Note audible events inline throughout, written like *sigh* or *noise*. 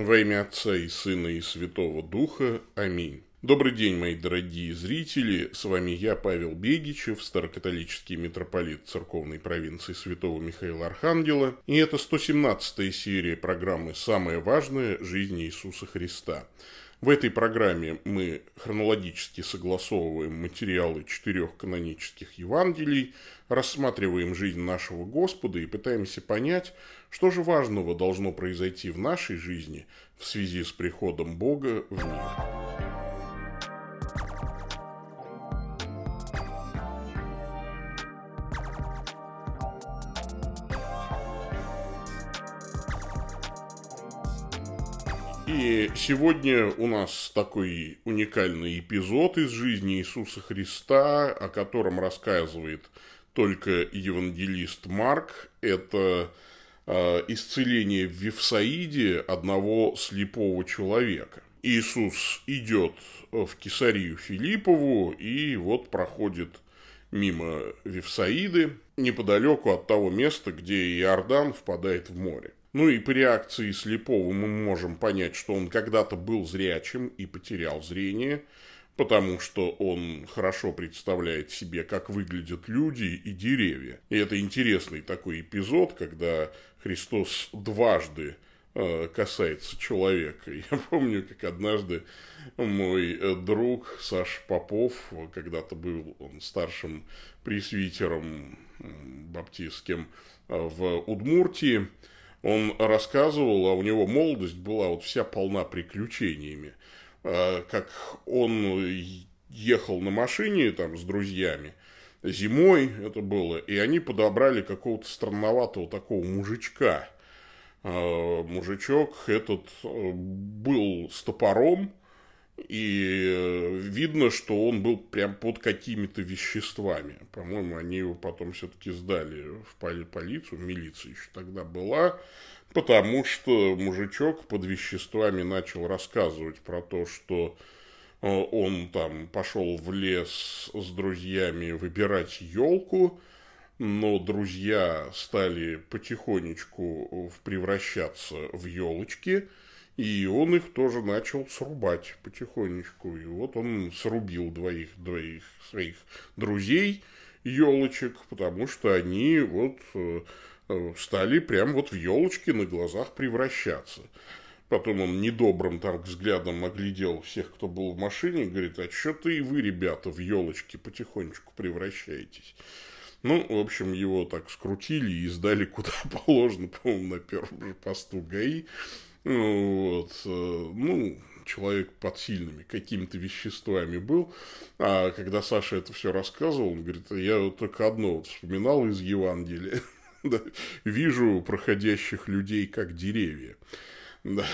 Во имя Отца и Сына и Святого Духа. Аминь. Добрый день, мои дорогие зрители. С вами я, Павел Бегичев, старокатолический митрополит церковной провинции Святого Михаила Архангела. И это 117-я серия программы «Самое важное. Жизнь Иисуса Христа». В этой программе мы хронологически согласовываем материалы четырех канонических Евангелий, рассматриваем жизнь нашего Господа и пытаемся понять, что же важного должно произойти в нашей жизни в связи с приходом Бога в мир. И сегодня у нас такой уникальный эпизод из жизни Иисуса Христа, о котором рассказывает только евангелист Марк. Это э, исцеление в Вифсаиде одного слепого человека. Иисус идет в Кесарию Филиппову и вот проходит мимо Вифсаиды, неподалеку от того места, где Иордан впадает в море. Ну и по реакции слепого мы можем понять, что он когда-то был зрячим и потерял зрение, потому что он хорошо представляет себе, как выглядят люди и деревья. И это интересный такой эпизод, когда Христос дважды э, касается человека. *laughs* Я помню, как однажды мой э, друг Саш Попов, когда-то был он старшим пресвитером баптистским э, в Удмуртии, он рассказывал, а у него молодость была вот вся полна приключениями. А, как он ехал на машине там с друзьями, зимой это было, и они подобрали какого-то странноватого такого мужичка. А, мужичок этот э, был с топором, и э, видно, что он был прям под какими-то веществами. По-моему, они его потом все-таки сдали в полицию, милиция еще тогда была, потому что мужичок под веществами начал рассказывать про то, что э, он там пошел в лес с друзьями выбирать елку, но друзья стали потихонечку превращаться в елочки – и он их тоже начал срубать потихонечку. И вот он срубил двоих, двоих своих друзей, елочек, потому что они вот э, э, стали прям вот в елочки на глазах превращаться. Потом он недобрым так взглядом оглядел всех, кто был в машине, и говорит, а что-то и вы, ребята, в елочки потихонечку превращаетесь. Ну, в общем, его так скрутили и сдали куда *laughs* положено, по-моему, на первом же посту ГАИ. Вот. Э, ну, человек под сильными какими-то веществами был. А когда Саша это все рассказывал, он говорит, я только одно вот вспоминал из Евангелия. *laughs* Вижу проходящих людей как деревья. Да.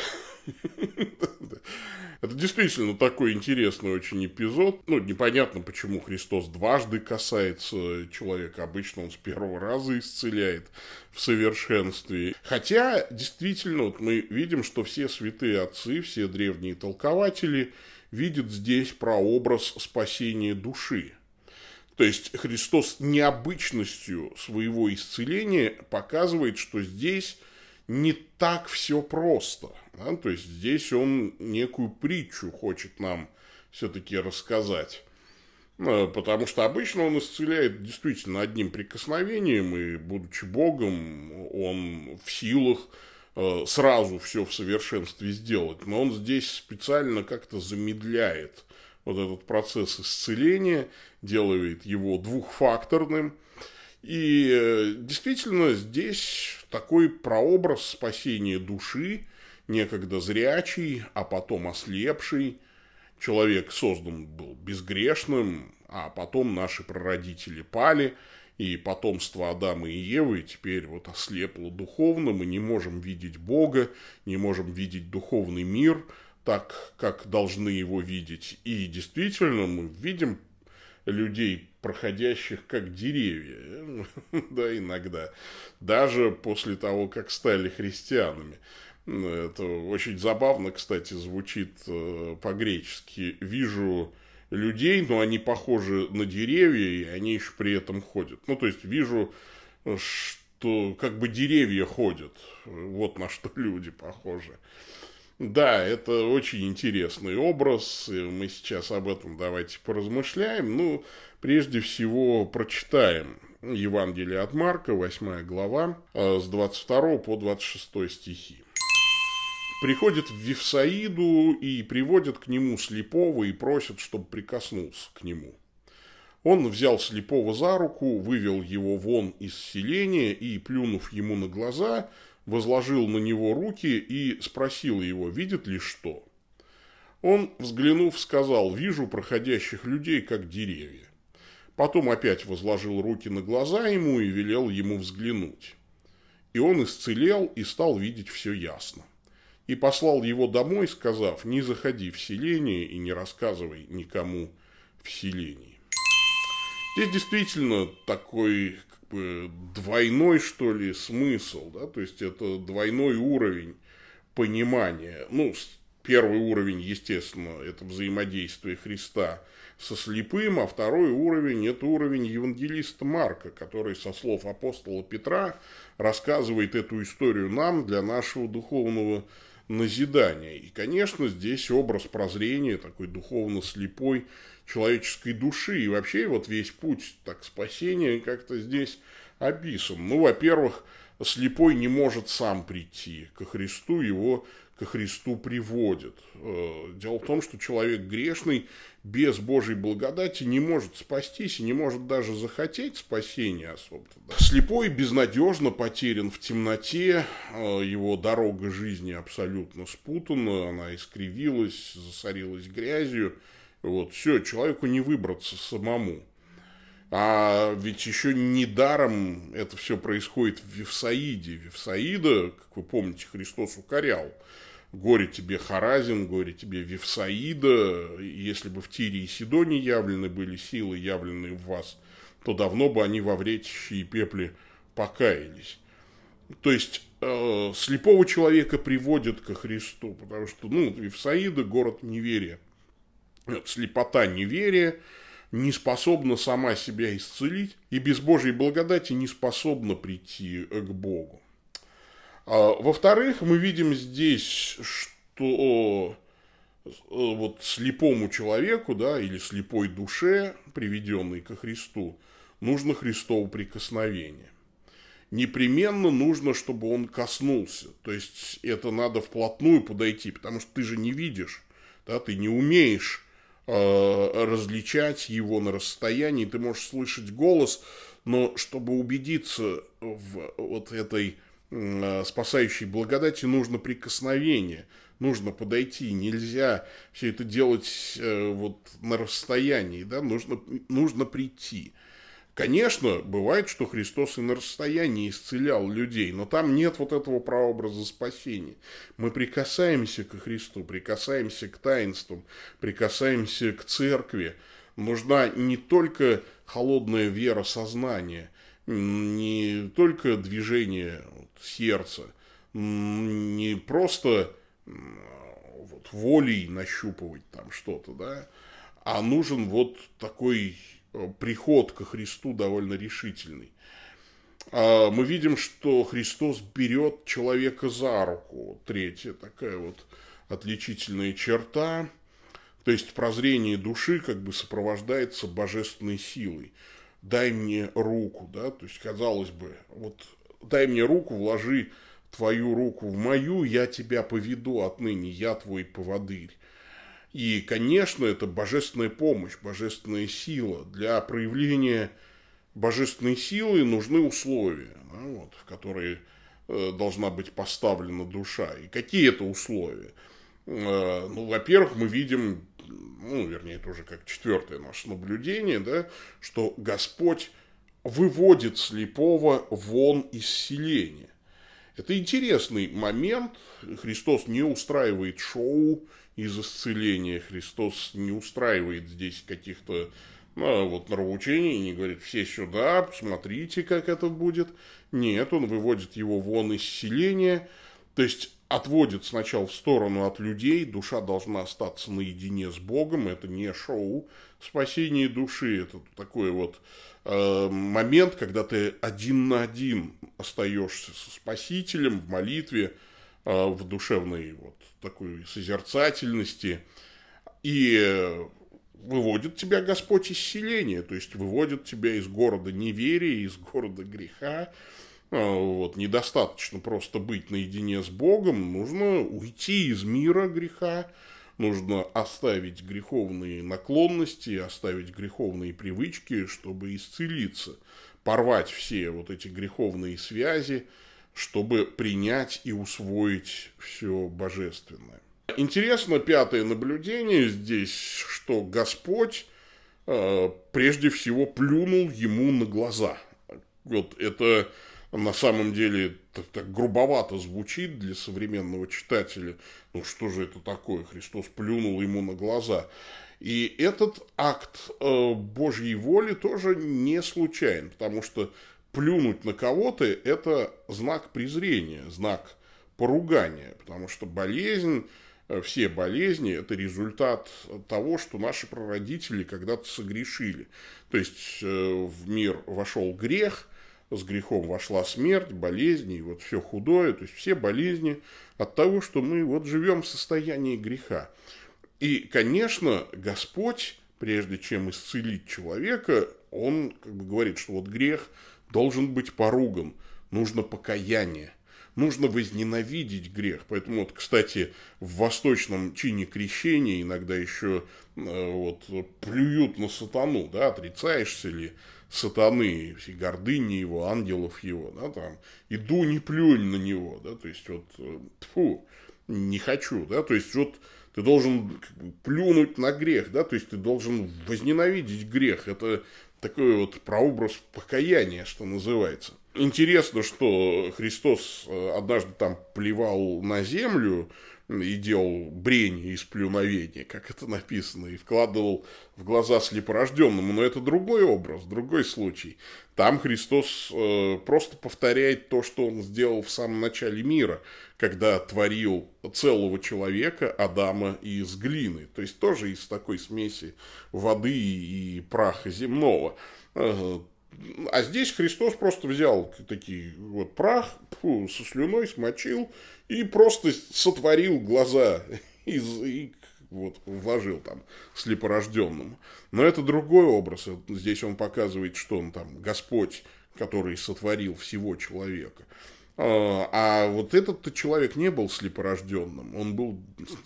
*laughs* Это действительно такой интересный очень эпизод. Ну, непонятно, почему Христос дважды касается человека. Обычно он с первого раза исцеляет в совершенстве. Хотя, действительно, вот мы видим, что все святые отцы, все древние толкователи видят здесь прообраз спасения души. То есть Христос необычностью своего исцеления показывает, что здесь не так все просто. Да? То есть здесь он некую притчу хочет нам все-таки рассказать. Ну, потому что обычно он исцеляет действительно одним прикосновением, и, будучи Богом, он в силах э, сразу все в совершенстве сделать. Но он здесь специально как-то замедляет вот этот процесс исцеления, делает его двухфакторным – и э, действительно здесь такой прообраз спасения души, некогда зрячий, а потом ослепший. Человек создан был безгрешным, а потом наши прародители пали, и потомство Адама и Евы теперь вот ослепло духовно, мы не можем видеть Бога, не можем видеть духовный мир так, как должны его видеть. И действительно мы видим людей, проходящих как деревья, *laughs* да, иногда, даже после того, как стали христианами. Это очень забавно, кстати, звучит э, по-гречески. Вижу людей, но они похожи на деревья, и они еще при этом ходят. Ну, то есть, вижу, что как бы деревья ходят. Вот на что *laughs* люди похожи. Да, это очень интересный образ. Мы сейчас об этом давайте поразмышляем. Ну, прежде всего, прочитаем Евангелие от Марка, 8 глава, э, с 22 по 26 стихи. Приходит в Вифсаиду и приводит к нему слепого и просит, чтобы прикоснулся к нему. Он взял слепого за руку, вывел его вон из селения и, плюнув ему на глаза, возложил на него руки и спросил его, видит ли что. Он, взглянув, сказал, вижу проходящих людей, как деревья. Потом опять возложил руки на глаза ему и велел ему взглянуть. И он исцелел и стал видеть все ясно. И послал его домой, сказав, не заходи в селение и не рассказывай никому в селении. Здесь действительно такой как бы, двойной, что ли, смысл, да, то есть это двойной уровень понимания. Ну, первый уровень, естественно, это взаимодействие Христа со слепым, а второй уровень – это уровень евангелиста Марка, который со слов апостола Петра рассказывает эту историю нам для нашего духовного назидания. И, конечно, здесь образ прозрения, такой духовно слепой человеческой души. И вообще вот весь путь так спасения как-то здесь описан. Ну, во-первых, слепой не может сам прийти ко Христу, его ко Христу приводит. Э, дело в том, что человек грешный без Божьей благодати не может спастись и не может даже захотеть спасения особо. Слепой безнадежно потерян в темноте, э, его дорога жизни абсолютно спутана, она искривилась, засорилась грязью. Вот, все, человеку не выбраться самому. А ведь еще недаром это все происходит в Вифсаиде. Вифсаида, как вы помните, Христос укорял. Горе тебе Харазин, горе тебе Вифсаида. Если бы в Тире и Сидоне явлены были силы, явленные в вас, то давно бы они во вретище и пепле покаялись. То есть, э, слепого человека приводят ко Христу, потому что, ну, Вифсаида – город неверия. Слепота неверия – не способна сама себя исцелить и без Божьей благодати не способна прийти к Богу. А, во-вторых, мы видим здесь, что э, вот слепому человеку, да, или слепой душе, приведенной ко Христу, нужно Христово прикосновение. Непременно нужно, чтобы он коснулся. То есть, это надо вплотную подойти, потому что ты же не видишь, да, ты не умеешь различать его на расстоянии, ты можешь слышать голос, но чтобы убедиться в вот этой э, спасающей благодати, нужно прикосновение, нужно подойти, нельзя все это делать э, вот на расстоянии, да, нужно, нужно прийти. Конечно, бывает, что Христос и на расстоянии исцелял людей, но там нет вот этого прообраза спасения. Мы прикасаемся к Христу, прикасаемся к таинствам, прикасаемся к церкви. Нужна не только холодная вера сознания, не только движение сердца, не просто вот, волей нащупывать там что-то, да, а нужен вот такой приход ко Христу довольно решительный. А мы видим, что Христос берет человека за руку. Третья такая вот отличительная черта. То есть прозрение души как бы сопровождается божественной силой. Дай мне руку, да, то есть казалось бы, вот дай мне руку, вложи твою руку в мою, я тебя поведу отныне, я твой поводырь. И, конечно, это божественная помощь, божественная сила. Для проявления божественной силы нужны условия, да, вот, в которые э, должна быть поставлена душа. И какие это условия? Э, ну, во-первых, мы видим, ну, вернее, это уже как четвертое наше наблюдение, да, что Господь выводит слепого вон из селения. Это интересный момент. Христос не устраивает шоу, из исцеления. Христос не устраивает здесь каких-то ну, вот нравоучений, не говорит, все сюда, посмотрите, как это будет. Нет, он выводит его вон из селения, то есть отводит сначала в сторону от людей, душа должна остаться наедине с Богом, это не шоу спасение души, это такой вот э, момент, когда ты один на один остаешься со Спасителем в молитве, в душевной вот такой созерцательности. И выводит тебя Господь из селения, то есть выводит тебя из города неверия, из города греха. А, вот, недостаточно просто быть наедине с Богом, нужно уйти из мира греха, нужно оставить греховные наклонности, оставить греховные привычки, чтобы исцелиться, порвать все вот эти греховные связи, чтобы принять и усвоить все божественное. Интересно пятое наблюдение здесь, что Господь э, прежде всего плюнул ему на глаза. Вот это на самом деле так, так грубовато звучит для современного читателя. Ну что же это такое? Христос плюнул ему на глаза. И этот акт э, Божьей воли тоже не случайен, потому что плюнуть на кого-то – это знак презрения, знак поругания, потому что болезнь Э, все болезни – это результат того, что наши прародители когда-то согрешили. То есть э, в мир вошел грех, с грехом вошла смерть, болезни, и вот все худое, то есть все болезни от того, что мы вот живем в состоянии греха. И, конечно, Господь, прежде чем исцелить человека, Он как бы говорит, что вот грех должен быть поруган, нужно покаяние. Нужно возненавидеть грех. Поэтому, вот, кстати, в восточном чине крещения иногда еще э, вот, плюют на сатану, да, отрицаешься ли сатаны, все гордыни его, ангелов его, да, там, иду, не плюнь на него, да, то есть, вот, э, фу, не хочу, да, то есть, вот, ты должен плюнуть на грех, да, то есть, ты должен возненавидеть грех, это такой вот прообраз покаяния, что называется. Интересно, что Христос э, однажды там плевал на землю и делал брень из плюновения, как это написано, и вкладывал в глаза слепорожденному. Но это другой образ, другой случай. Там Христос э, просто повторяет то, что он сделал в самом начале мира, когда творил целого человека, Адама, из глины. То есть тоже из такой смеси воды и праха земного э, а здесь Христос просто взял такие вот прах, фу, со слюной смочил и просто сотворил глаза *laughs* из, и вот, вложил там слепорожденному. Но это другой образ. Здесь он показывает, что он там Господь, который сотворил всего человека. А, а вот этот человек не был слепорожденным, он был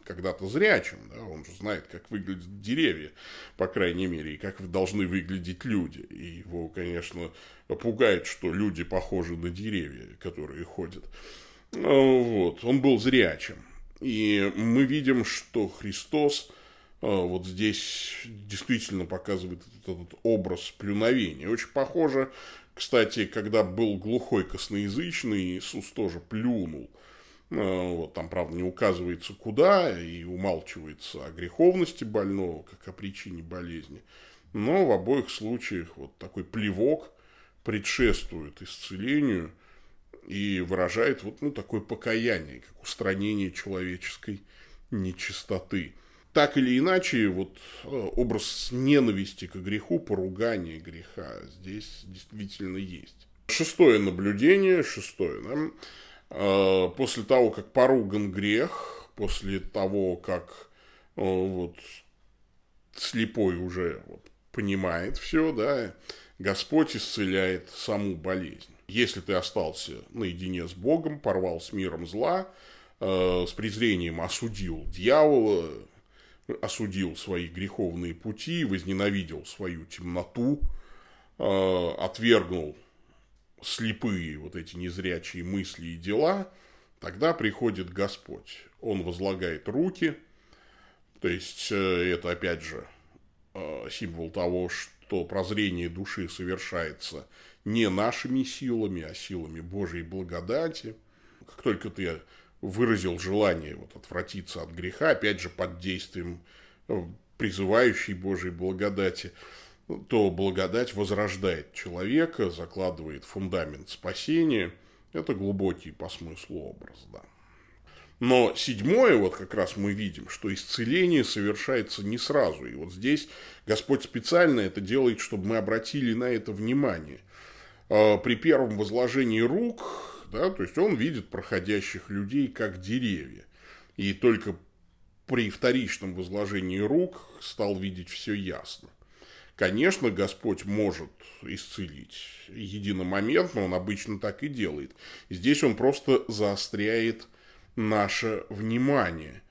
когда-то зрячим, да, он же знает, как выглядят деревья, по крайней мере, и как должны выглядеть люди. И его, конечно, пугает, что люди похожи на деревья, которые ходят. А, вот, он был зрячим. И мы видим, что Христос а, вот здесь действительно показывает этот образ плюновения. Очень похоже кстати, когда был глухой косноязычный, Иисус тоже плюнул. А, вот, там, правда, не указывается куда и умалчивается о греховности больного, как о причине болезни. Но в обоих случаях вот такой плевок предшествует исцелению и выражает вот ну, такое покаяние, как устранение человеческой нечистоты так или иначе, вот э, образ ненависти к греху, поругания греха здесь действительно есть. Шестое наблюдение, шестое, да, э, после того, как поруган грех, после того, как э, вот слепой уже вот, понимает все, да, Господь исцеляет саму болезнь. Если ты остался наедине с Богом, порвал с миром зла, с презрением осудил дьявола, осудил свои греховные пути, возненавидел свою темноту, э, отвергнул слепые вот эти незрячие мысли и дела, тогда приходит Господь. Он возлагает руки, то есть э, это опять же э, символ того, что прозрение души совершается не нашими силами, а силами Божьей благодати. Как только ты выразил желание вот, отвратиться от греха, опять же, под действием э, призывающей Божьей благодати, то благодать возрождает человека, закладывает фундамент спасения. Это глубокий по смыслу образ, да. Но седьмое, вот как раз мы видим, что исцеление совершается не сразу. И вот здесь Господь специально это делает, чтобы мы обратили на это внимание. Э, при первом возложении рук да, то есть он видит проходящих людей как деревья. И только при вторичном возложении рук стал видеть все ясно. Конечно, Господь может исцелить единомоментно, он обычно так и делает. Здесь он просто заостряет наше внимание.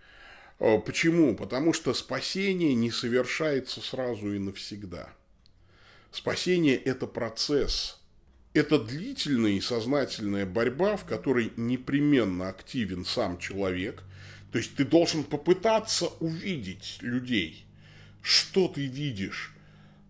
А, почему? Потому что спасение не совершается сразу и навсегда. Спасение – это процесс. Это длительная и сознательная борьба, в которой непременно активен сам человек. То есть ты должен попытаться увидеть людей. Что ты видишь?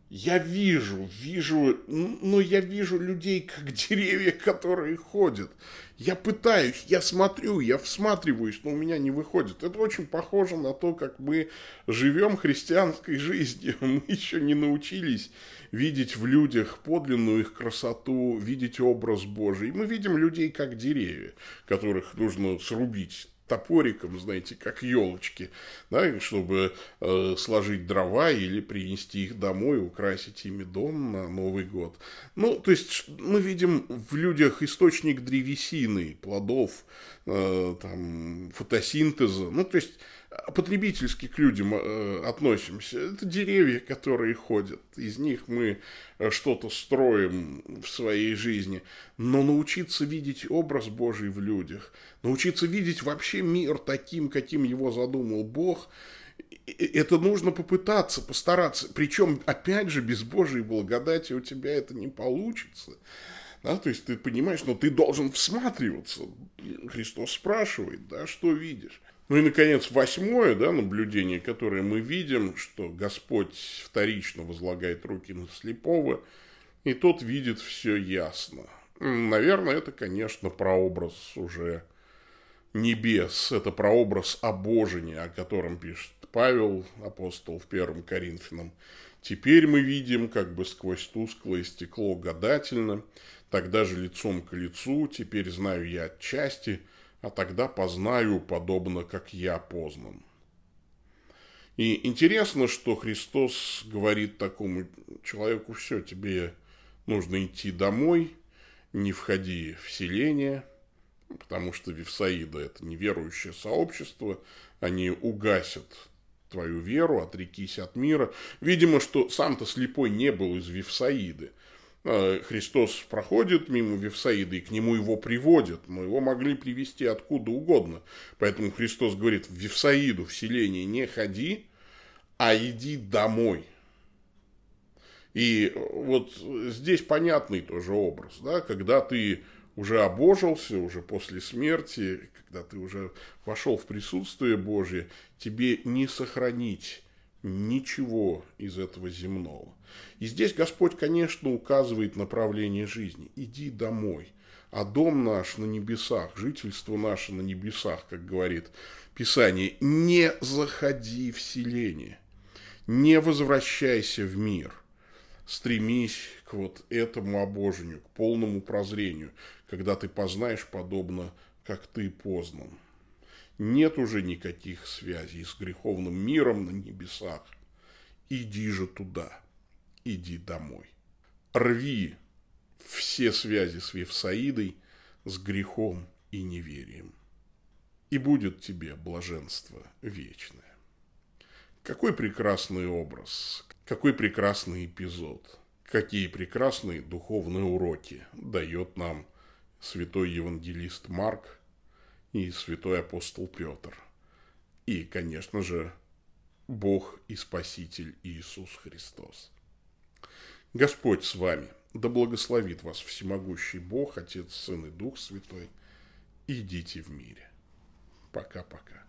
Я вижу, вижу, ну, я вижу людей, как *laughs* деревья, которые ходят. Я пытаюсь, я смотрю, я всматриваюсь, но у меня не выходит. Это очень похоже на то, как мы живем христианской *laughs* жизнью. Мы еще не научились видеть в людях подлинную их красоту, видеть образ Божий. Мы видим людей как деревья, которых нужно срубить топориком, знаете, как елочки, да, чтобы э, сложить дрова или принести их домой, украсить ими дом на Новый год. Ну, то есть мы видим в людях источник древесины, плодов, э, там, фотосинтеза. Ну, то есть потребительски к людям э, относимся. Это деревья, которые ходят. Из них мы э, что-то строим в своей жизни. Но научиться видеть образ Божий в людях, научиться видеть вообще мир таким, каким его задумал Бог, это нужно попытаться, постараться. Причем, опять же, без Божьей благодати у тебя это не получится. Да, то есть ты понимаешь, но ты должен всматриваться. Христос спрашивает, да, что видишь. Ну и, наконец, восьмое да, наблюдение, которое мы видим, что Господь вторично возлагает руки на слепого, и тот видит все ясно. Наверное, это, конечно, прообраз уже небес, это прообраз обожения, о котором пишет Павел, апостол в первом Коринфянам. Теперь мы видим, как бы сквозь тусклое стекло гадательно, тогда же лицом к лицу, теперь знаю я отчасти – а тогда познаю, подобно как я познан. И интересно, что Христос говорит такому человеку, все, тебе нужно идти домой, не входи в селение, потому что Вифсаида – это неверующее сообщество, они угасят твою веру, отрекись от мира. Видимо, что сам-то слепой не был из Вифсаиды, Христос проходит мимо Вифсаида, и к нему его приводят, но его могли привести откуда угодно. Поэтому Христос говорит, в Вифсаиду, в селение не ходи, а иди домой. И вот здесь понятный тоже образ, да, когда ты уже обожился, уже после смерти, когда ты уже вошел в присутствие Божье, тебе не сохранить ничего из этого земного. И здесь Господь, конечно, указывает направление жизни. Иди домой. А дом наш на небесах, жительство наше на небесах, как говорит Писание, не заходи в селение, не возвращайся в мир. Стремись к вот этому обожению, к полному прозрению, когда ты познаешь подобно, как ты познан нет уже никаких связей с греховным миром на небесах. Иди же туда, иди домой. Рви все связи с Вифсаидой, с грехом и неверием. И будет тебе блаженство вечное. Какой прекрасный образ, какой прекрасный эпизод, какие прекрасные духовные уроки дает нам святой евангелист Марк – и святой апостол Петр. И, конечно же, Бог и Спаситель Иисус Христос. Господь с вами, да благословит вас всемогущий Бог, Отец, Сын и Дух Святой. Идите в мире. Пока-пока.